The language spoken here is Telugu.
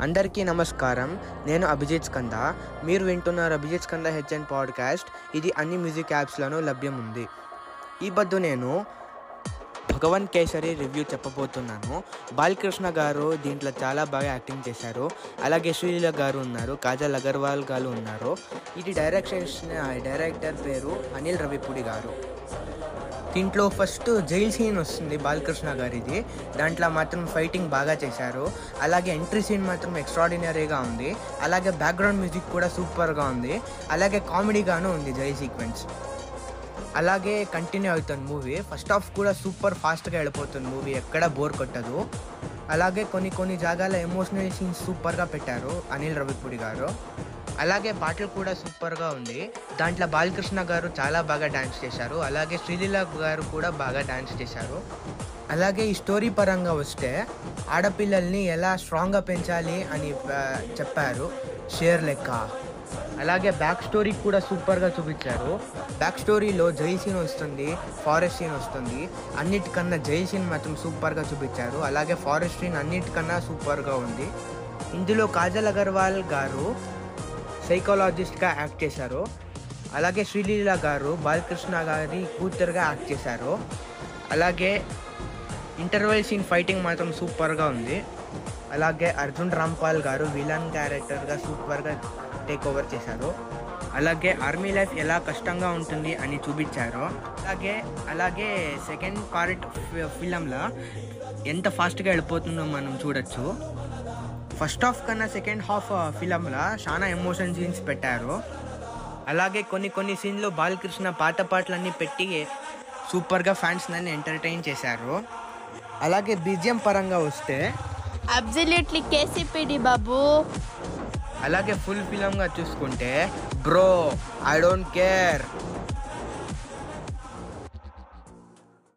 అందరికీ నమస్కారం. నేను అభిజిత్ స్కంద. మీరు వింటున్నారు అభిజిత్ స్కంద హెచ్ఎన్ పాడ్కాస్ట్. ఇది అన్ని మ్యూజిక్ యాప్స్లోనూ లభ్యం ఉంది ఈ బద్దు నేను భగవన్ కేసరి రివ్యూ చెప్పబోతున్నాను. బాలకృష్ణ గారు దీంట్లో చాలా బాగా యాక్టింగ్ చేశారు. అలాగే శ్రీలీల గారు ఉన్నారు. కాజల్ అగర్వాల్ గారు ఉన్నారు. ఇది డైరెక్షన్ డైరెక్టర్ పేరు అనిల్ రవిపూడి గారు. దీంట్లో ఫస్ట్ జైల్ సీన్ వస్తుంది బాలకృష్ణ గారిది. దాంట్లో మాత్రం ఫైటింగ్ బాగా చేశారు. అలాగే ఎంట్రీ సీన్ మాత్రం ఎక్స్ట్రాడినరీగా ఉంది. అలాగే బ్యాక్గ్రౌండ్ మ్యూజిక్ కూడా సూపర్గా ఉంది. అలాగే కామెడీగాను ఉంది జైల్ సీక్వెన్స్. అలాగే కంటిన్యూ అవుతుంది మూవీ. ఫస్ట్ హాఫ్ కూడా సూపర్ ఫాస్ట్గా వెళ్ళిపోతుంది మూవీ. ఎక్కడ బోర్ కొట్టదు. అలాగే కొన్ని కొన్ని జాగాల ఎమోషనల్ సీన్స్ సూపర్గా పెట్టారు అనిల్ రవిపూడి గారు. అలాగే పాటలు కూడా సూపర్గా ఉంది. దాంట్లో బాలకృష్ణ గారు చాలా బాగా డాన్స్ చేశారు. అలాగే శ్రీలీల గారు కూడా బాగా డాన్స్ చేశారు. అలాగే ఈ స్టోరీ పరంగా వస్తే ఆడపిల్లల్ని ఎలా స్ట్రాంగ్గా పెంచాలి అని చెప్పారు షేర్ లెక్క. అలాగే బ్యాక్ స్టోరీ కూడా సూపర్గా చూపించారు. బ్యాక్ స్టోరీలో జై సీన్ వస్తుంది ఫారెస్ట్ సీన్ వస్తుంది. అన్నిటికన్నా జై సీన్ మాత్రం సూపర్గా చూపించారు. అలాగే ఫారెస్ట్ సీన్ అన్నిటికన్నా సూపర్గా ఉంది. ఇందులో కాజల్ అగర్వాల్ గారు సైకాలజిస్ట్గా యాక్ట్ చేశారు. అలాగే శ్రీలీల గారు బాలకృష్ణ గారి కూతురుగా యాక్ట్ చేశారు. అలాగే ఇంటర్వెల్ సీన్ ఫైటింగ్ మాత్రం సూపర్గా ఉంది. అలాగే అర్జున్ రాంపాల్ గారు విలన్ క్యారెక్టర్గా సూపర్గా టేక్ ఓవర్ చేశారు. అలాగే ఆర్మీ లైఫ్ ఎలా కష్టంగా ఉంటుంది అని చూపించారు. అలాగే అలాగే సెకండ్ పార్ట్ ఫిలంలో ఎంత ఫాస్ట్గా వెళ్ళిపోతుందో మనం చూడొచ్చు. ఫస్ట్ హాఫ్ కన్నా సెకండ్ హాఫ్ ఫిలంలో చాలా ఎమోషన్ సీన్స్ పెట్టారు. అలాగే కొన్ని కొన్ని సీన్లు బాలకృష్ణ పాత పాటలన్నీ పెట్టి సూపర్గా ఫ్యాన్స్ నన్ను ఎంటర్టైన్ చేశారు. అలాగే బీజిఎం పరంగా వస్తే అబ్జల్యూట్లీ కేసీపీడి బాబు. అలాగే ఫుల్ ఫిలంగా చూసుకుంటే బ్రో ఐ డోంట్ కేర్